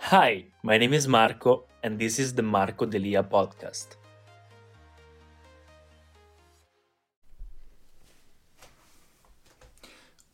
Hi, my name is Marco, and this is the Marco Delia podcast.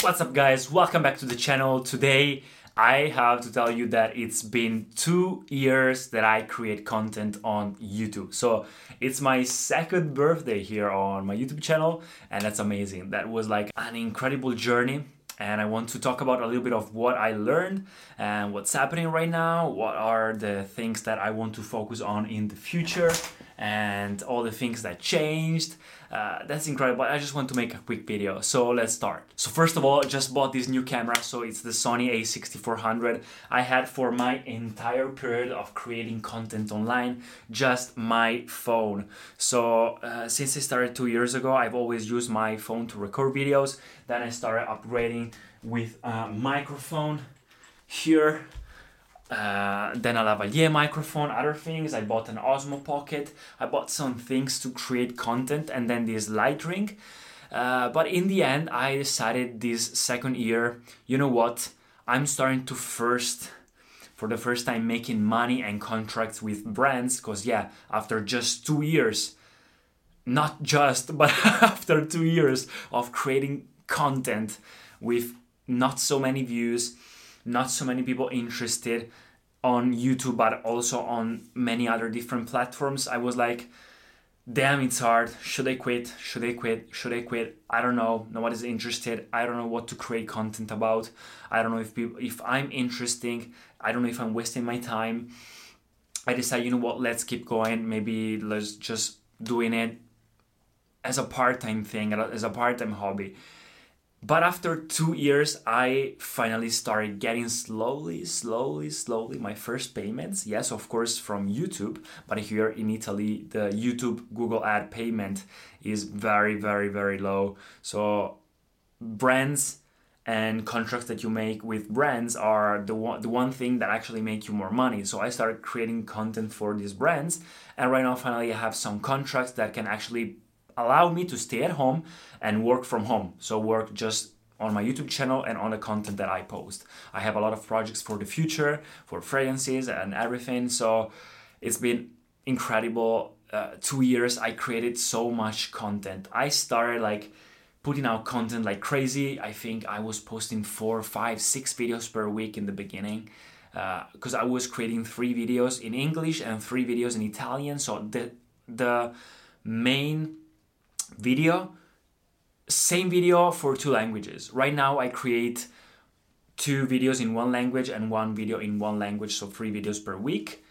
What's up, guys? Welcome back to the channel. Today, I have to tell you that it's been two years that I create content on YouTube. So it's my second birthday here on my YouTube channel, and that's amazing. That was like an incredible journey and I want to talk about a little bit of what I learned and what's happening right now, what are the things that I want to focus on in the future, and all the things that changed. Uh, that's incredible. I just want to make a quick video. So let's start. So first of all, I just bought this new camera. So it's the Sony a6400. I had for my entire period of creating content online, just my phone. So uh, since I started two years ago, I've always used my phone to record videos. Then I started upgrading with a microphone here uh, then a lavalier microphone, other things. I bought an Osmo Pocket. I bought some things to create content, and then this light ring. Uh, but in the end, I decided this second year, you know what? I'm starting to first, for the first time, making money and contracts with brands. Because yeah, after just two years, not just, but after two years of creating content with not so many views not so many people interested on YouTube, but also on many other different platforms. I was like, damn, it's hard. Should I quit? Should I quit? Should I quit? I don't know. Nobody's interested. I don't know what to create content about. I don't know if people, if I'm interesting. I don't know if I'm wasting my time. I decided, you know what? Let's keep going. Maybe let's just doing it as a part-time thing, as a part-time hobby. But after two years, I finally started getting slowly, slowly, slowly my first payments. Yes, of course, from YouTube. But here in Italy, the YouTube Google ad payment is very, very, very low. So brands and contracts that you make with brands are the one, the one thing that actually make you more money. So I started creating content for these brands, and right now finally I have some contracts that can actually allow me to stay at home and work from home. So work just on my YouTube channel and on the content that I post. I have a lot of projects for the future, for fragrances and everything. So it's been incredible. Uh, two years, I created so much content. I started like putting out content like crazy. I think I was posting four, five, six videos per week in the beginning because uh, I was creating three videos in English and three videos in Italian. So the the main video same video for two languages. Right now i create two videos in one language and one video in one language so three videos per week.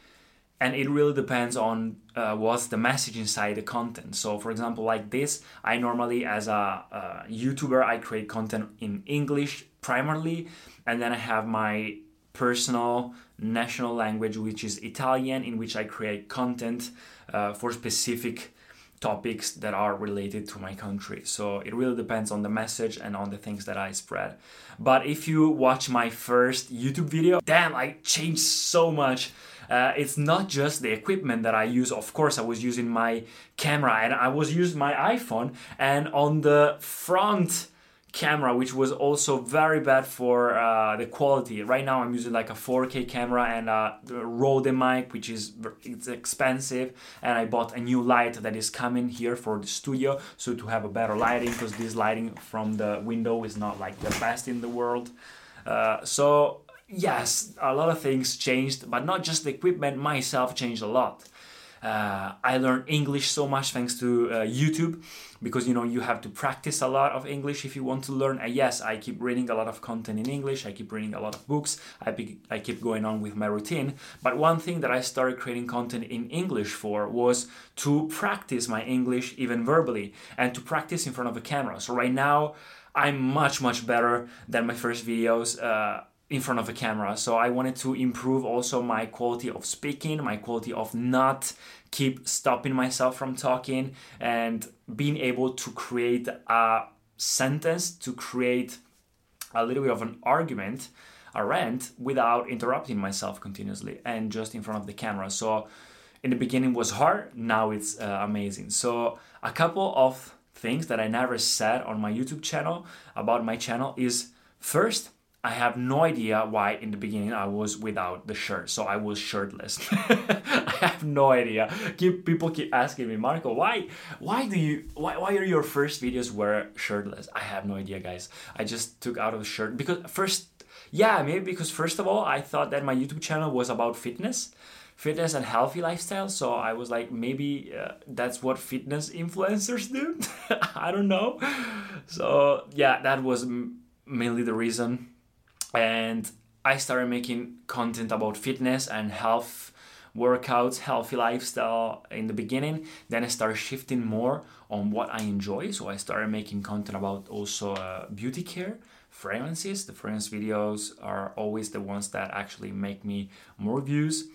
And it really depends on uh, what's the message inside the content. So for example like this i normally as a, a youtuber i create content in english primarily and then i have my personal national language which is italian in which i create content uh, for specific topics that are related to my country. So it really depends on the message and on the things that I spread. But if you watch my first YouTube video, damn, I changed so much. Uh, it's not just the equipment that I use. Of course, I was using my camera and I was using my iPhone, and on the front camera which was also very bad for uh, the quality. Right now i'm using like a 4k camera and a rode mic which is it's expensive. And i bought a new light that is coming here for the studio so to have a better lighting because this lighting from the window is not like the best in the world. Uh, so yes a lot of things changed but not just the equipment myself changed a lot uh, I learned English so much thanks to uh, YouTube because you know you have to practice a lot of English if you want to learn. And yes, I keep reading a lot of content in English. I keep reading a lot of books. I, be, I keep going on with my routine. But one thing that I started creating content in English for was to practice my English even verbally and to practice in front of a camera. So right now. I'm much much better than my first videos. Uh, in front of a camera. So I wanted to improve also my quality of speaking, my quality of not keep stopping myself from talking and being able to create a sentence to create a little bit of an argument, a rant without interrupting myself continuously and just in front of the camera. So in the beginning was hard, now it's uh, amazing. So a couple of things that I never said on my YouTube channel about my channel is first I have no idea why in the beginning I was without the shirt, so I was shirtless. I have no idea. Keep people keep asking me, Marco, why why do you why why are your first videos were shirtless? I have no idea, guys. I just took out of the shirt because first yeah, maybe because first of all I thought that my YouTube channel was about fitness fitness and healthy lifestyle. So I was like, maybe uh, that's what fitness influencers do. I don't know. So yeah, that was m- mainly the reason and I started making content about fitness and health workouts, healthy lifestyle in the beginning. Then I started shifting more on what I enjoy. So I started making content about also uh, beauty care, fragrances. The fragrance videos are always the ones that actually make me more views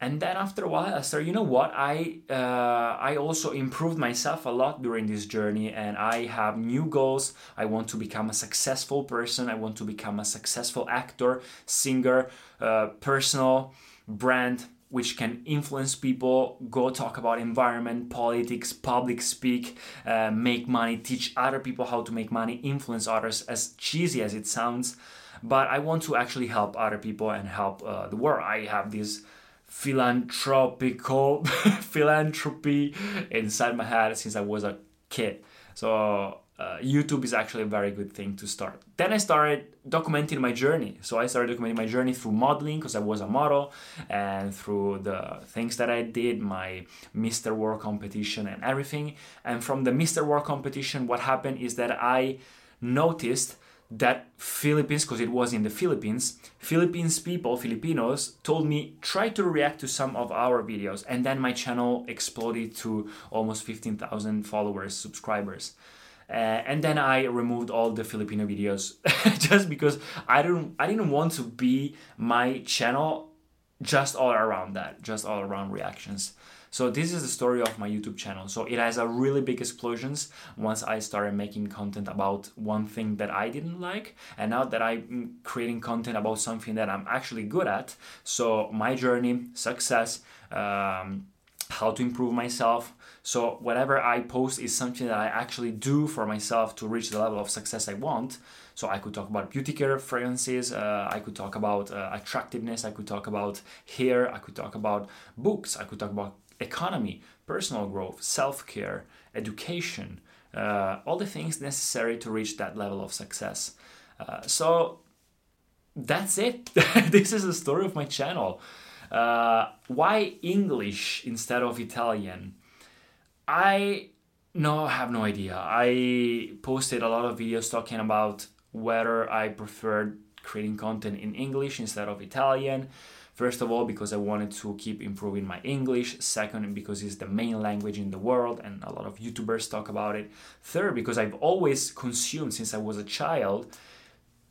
and then after a while i started you know what? I uh, i also improved myself a lot during this journey and i have new goals. I want to become a successful person. I want to become a successful actor singer uh, personal brand which can influence people go talk about environment politics public speak uh, make money teach other people how to make money influence others as cheesy as it sounds. But i want to actually help other people and help uh, the world. I have this philanthropical philanthropy inside my head since I was a kid. So uh, YouTube is actually a very good thing to start. Then I started documenting my journey. So I started documenting my journey through modeling because I was a model and through the things that I did, my Mr. World competition and everything. And from the Mr. World competition, what happened is that I noticed that Philippines, because it was in the Philippines, Philippines people, Filipinos, told me try to react to some of our videos, and then my channel exploded to almost 15,000 followers, subscribers. Uh, and then I removed all the Filipino videos just because I didn't I didn't want to be my channel just all around that, just all around reactions. So this is the story of my YouTube channel. So it has a really big explosions once I started making content about one thing that I didn't like, and now that I'm creating content about something that I'm actually good at. So my journey, success. Um, how to improve myself. So whatever I post is something that I actually do for myself to reach the level of success I want. So I could talk about beauty care fragrances, uh, I could talk about uh, attractiveness, I could talk about hair, I could talk about books, I could talk about economy, personal growth, self care, education, uh, all the things necessary to reach that level of success. Uh, so that's it. this is the story of my channel. Uh, why English instead of Italian? I no have no idea. I posted a lot of videos talking about whether I preferred creating content in English instead of Italian. First of all, because I wanted to keep improving my English. Second, because it's the main language in the world and a lot of YouTubers talk about it. Third, because I've always consumed since I was a child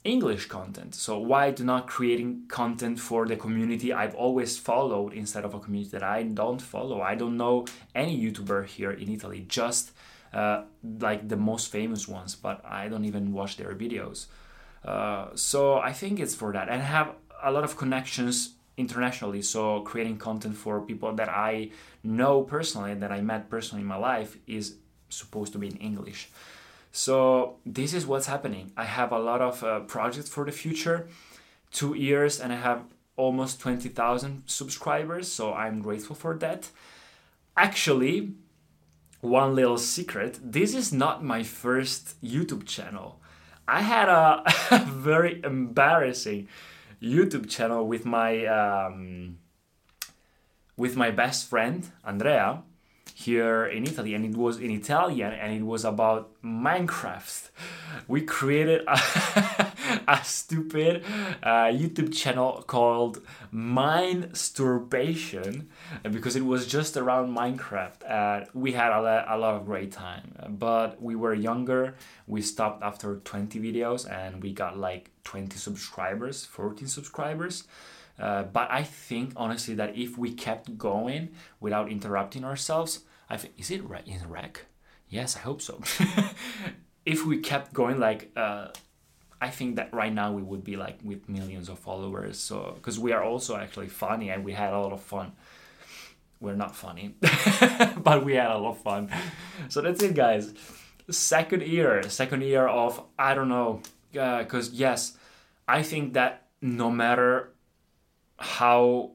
English content. So why do not creating content for the community I've always followed instead of a community that I don't follow? I don't know any YouTuber here in Italy, just uh, like the most famous ones, but I don't even watch their videos. Uh, so I think it's for that, and I have a lot of connections internationally so creating content for people that i know personally that i met personally in my life is supposed to be in english. So this is what's happening. I have a lot of uh, projects for the future two years and i have almost 20000 subscribers so i'm grateful for that. Actually one little secret this is not my first youtube channel. I had a very embarrassing YouTube channel with my um, with my best friend Andrea here in Italy, and it was in Italian, and it was about Minecraft. We created a, a stupid uh, YouTube channel called Minsturbation because it was just around Minecraft. Uh, we had a, a lot of great time, but we were younger. We stopped after 20 videos, and we got like 20 subscribers, 14 subscribers. Uh, but I think honestly that if we kept going without interrupting ourselves, I think is it right in rec? Yes, I hope so. if we kept going like uh, I think that right now we would be like with millions of followers. So because we are also actually funny and we had a lot of fun. We're not funny, but we had a lot of fun. So that's it, guys. Second year, second year of I don't know, because uh, yes, I think that no matter how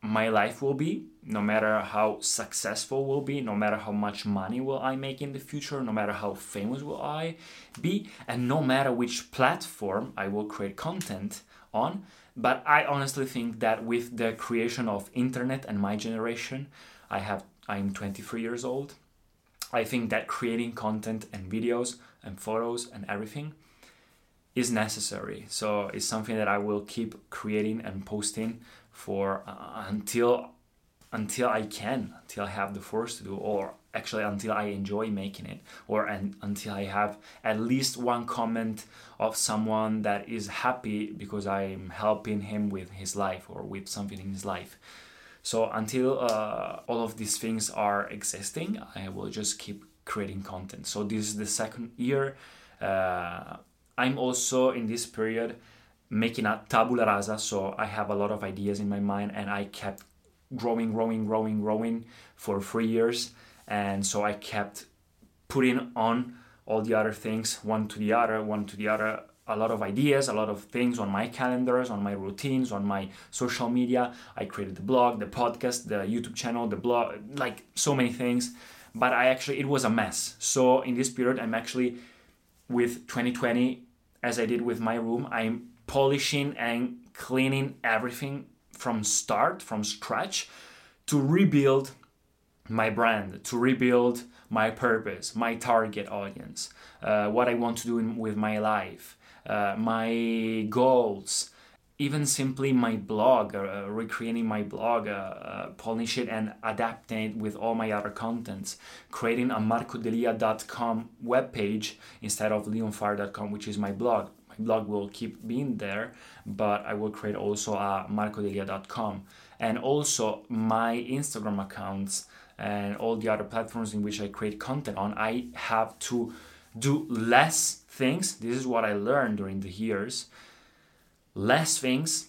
my life will be, no matter how successful will be, no matter how much money will I make in the future, no matter how famous will I be, and no matter which platform I will create content on, but I honestly think that with the creation of internet and my generation, I have I'm 23 years old. I think that creating content and videos and photos and everything is necessary. So it's something that I will keep creating and posting for uh, until until I can, until I have the force to do, or actually until I enjoy making it, or and until I have at least one comment of someone that is happy because I'm helping him with his life or with something in his life. So until uh, all of these things are existing, I will just keep creating content. So this is the second year. Uh, I'm also in this period making a tabula rasa. So I have a lot of ideas in my mind, and I kept growing, growing, growing, growing for three years. And so I kept putting on all the other things, one to the other, one to the other, a lot of ideas, a lot of things on my calendars, on my routines, on my social media. I created the blog, the podcast, the YouTube channel, the blog, like so many things. But I actually, it was a mess. So in this period, I'm actually with 2020, as I did with my room, I'm polishing and cleaning everything from start, from scratch, to rebuild my brand, to rebuild my purpose, my target audience, uh, what I want to do in, with my life, uh, my goals, even simply my blog, uh, recreating my blog, uh, uh, polish it and adapting it with all my other contents, creating a marcodelia.com webpage instead of leonfire.com, which is my blog. My blog will keep being there, but I will create also a marcodelia.com and also my Instagram accounts and all the other platforms in which I create content on. I have to do less things. This is what I learned during the years. Less things,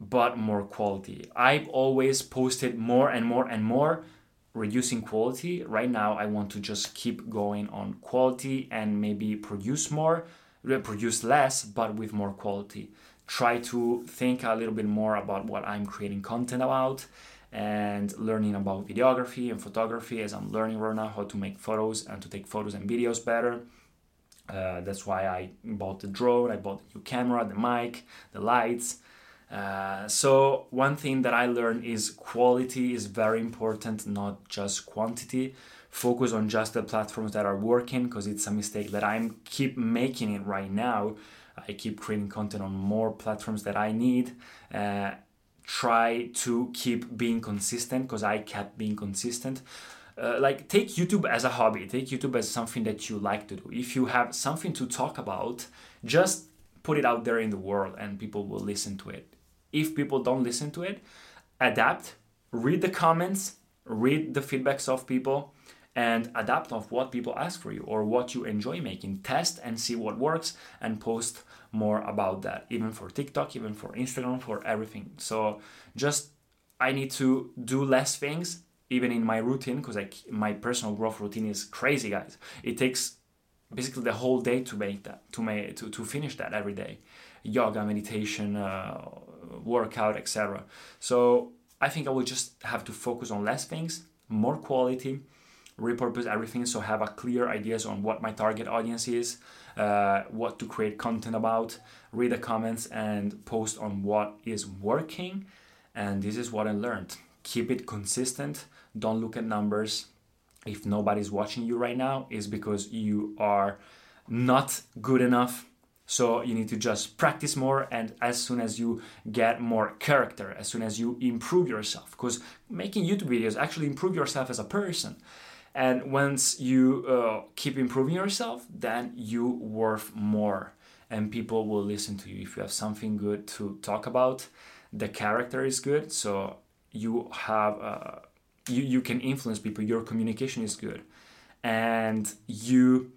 but more quality. I've always posted more and more and more, reducing quality. Right now, I want to just keep going on quality and maybe produce more, produce less, but with more quality. Try to think a little bit more about what I'm creating content about and learning about videography and photography as I'm learning right now how to make photos and to take photos and videos better. Uh, that's why I bought the drone, I bought the new camera, the mic, the lights. Uh, so, one thing that I learned is quality is very important, not just quantity. Focus on just the platforms that are working because it's a mistake that I'm keep making it right now. I keep creating content on more platforms that I need. Uh, try to keep being consistent because I kept being consistent. Uh, like take YouTube as a hobby, take YouTube as something that you like to do. If you have something to talk about, just put it out there in the world and people will listen to it. If people don't listen to it, adapt, read the comments, read the feedbacks of people and adapt of what people ask for you or what you enjoy making. Test and see what works and post more about that, even for TikTok, even for Instagram, for everything. So just I need to do less things even in my routine because like my personal growth routine is crazy guys. It takes basically the whole day to make that to make to, to finish that every day. Yoga meditation uh, workout etc so i think i will just have to focus on less things more quality repurpose everything so have a clear ideas on what my target audience is uh, what to create content about read the comments and post on what is working and this is what i learned keep it consistent. Don't look at numbers. If nobody's watching you right now is because you are not good enough. So you need to just practice more and as soon as you get more character as soon as you improve yourself because making youtube videos actually improve yourself as a person. And once you uh, keep improving yourself then you worth more and people will listen to you. If you have something good to talk about the character is good so you have uh, you, you can influence people your communication is good. And you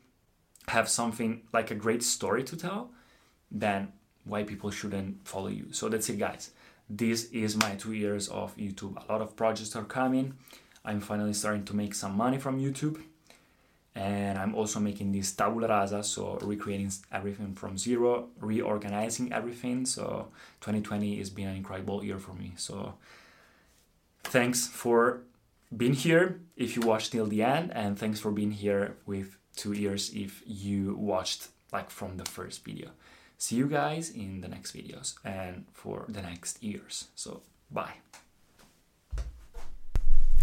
have something like a great story to tell then why people shouldn't follow you. So that's it guys. This is my two years of youtube. A lot of projects are coming. I'm finally starting to make some money from youtube. And I'm also making this tabula rasa, so recreating everything from zero, reorganizing everything. So 2020 has been an incredible year for me. So thanks for being here if you watched till the end, and thanks for being here with two ears if you watched like from the first video. See you guys in the next videos and for the next years. So bye.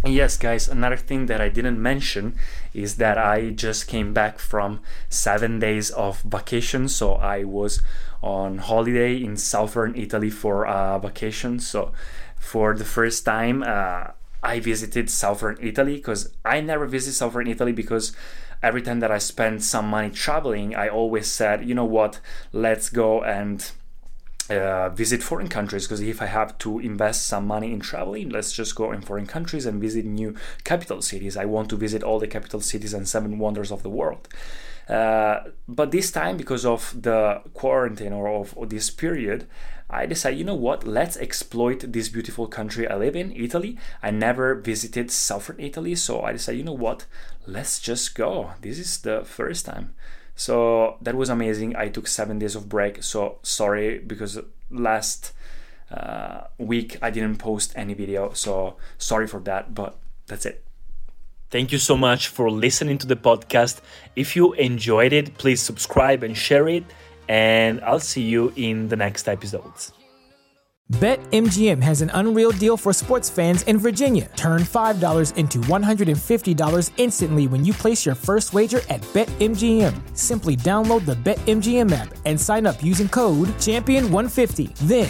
Yes, guys, another thing that I didn't mention is that I just came back from seven days of vacation. So I was on holiday in southern Italy for a vacation. So for the first time, uh, I visited southern Italy because I never visit southern Italy because every time that I spent some money traveling, I always said, you know what, let's go and uh, visit foreign countries because if I have to invest some money in traveling, let's just go in foreign countries and visit new capital cities. I want to visit all the capital cities and seven wonders of the world. Uh, but this time, because of the quarantine or of, of this period, I decided, you know what, let's exploit this beautiful country I live in, Italy. I never visited southern Italy, so I decided, you know what, let's just go. This is the first time. So that was amazing. I took seven days of break. So sorry because last uh, week I didn't post any video. So sorry for that, but that's it. Thank you so much for listening to the podcast. If you enjoyed it, please subscribe and share it. And I'll see you in the next episodes. BetMGM has an unreal deal for sports fans in Virginia. Turn $5 into $150 instantly when you place your first wager at BetMGM. Simply download the BetMGM app and sign up using code Champion150. Then,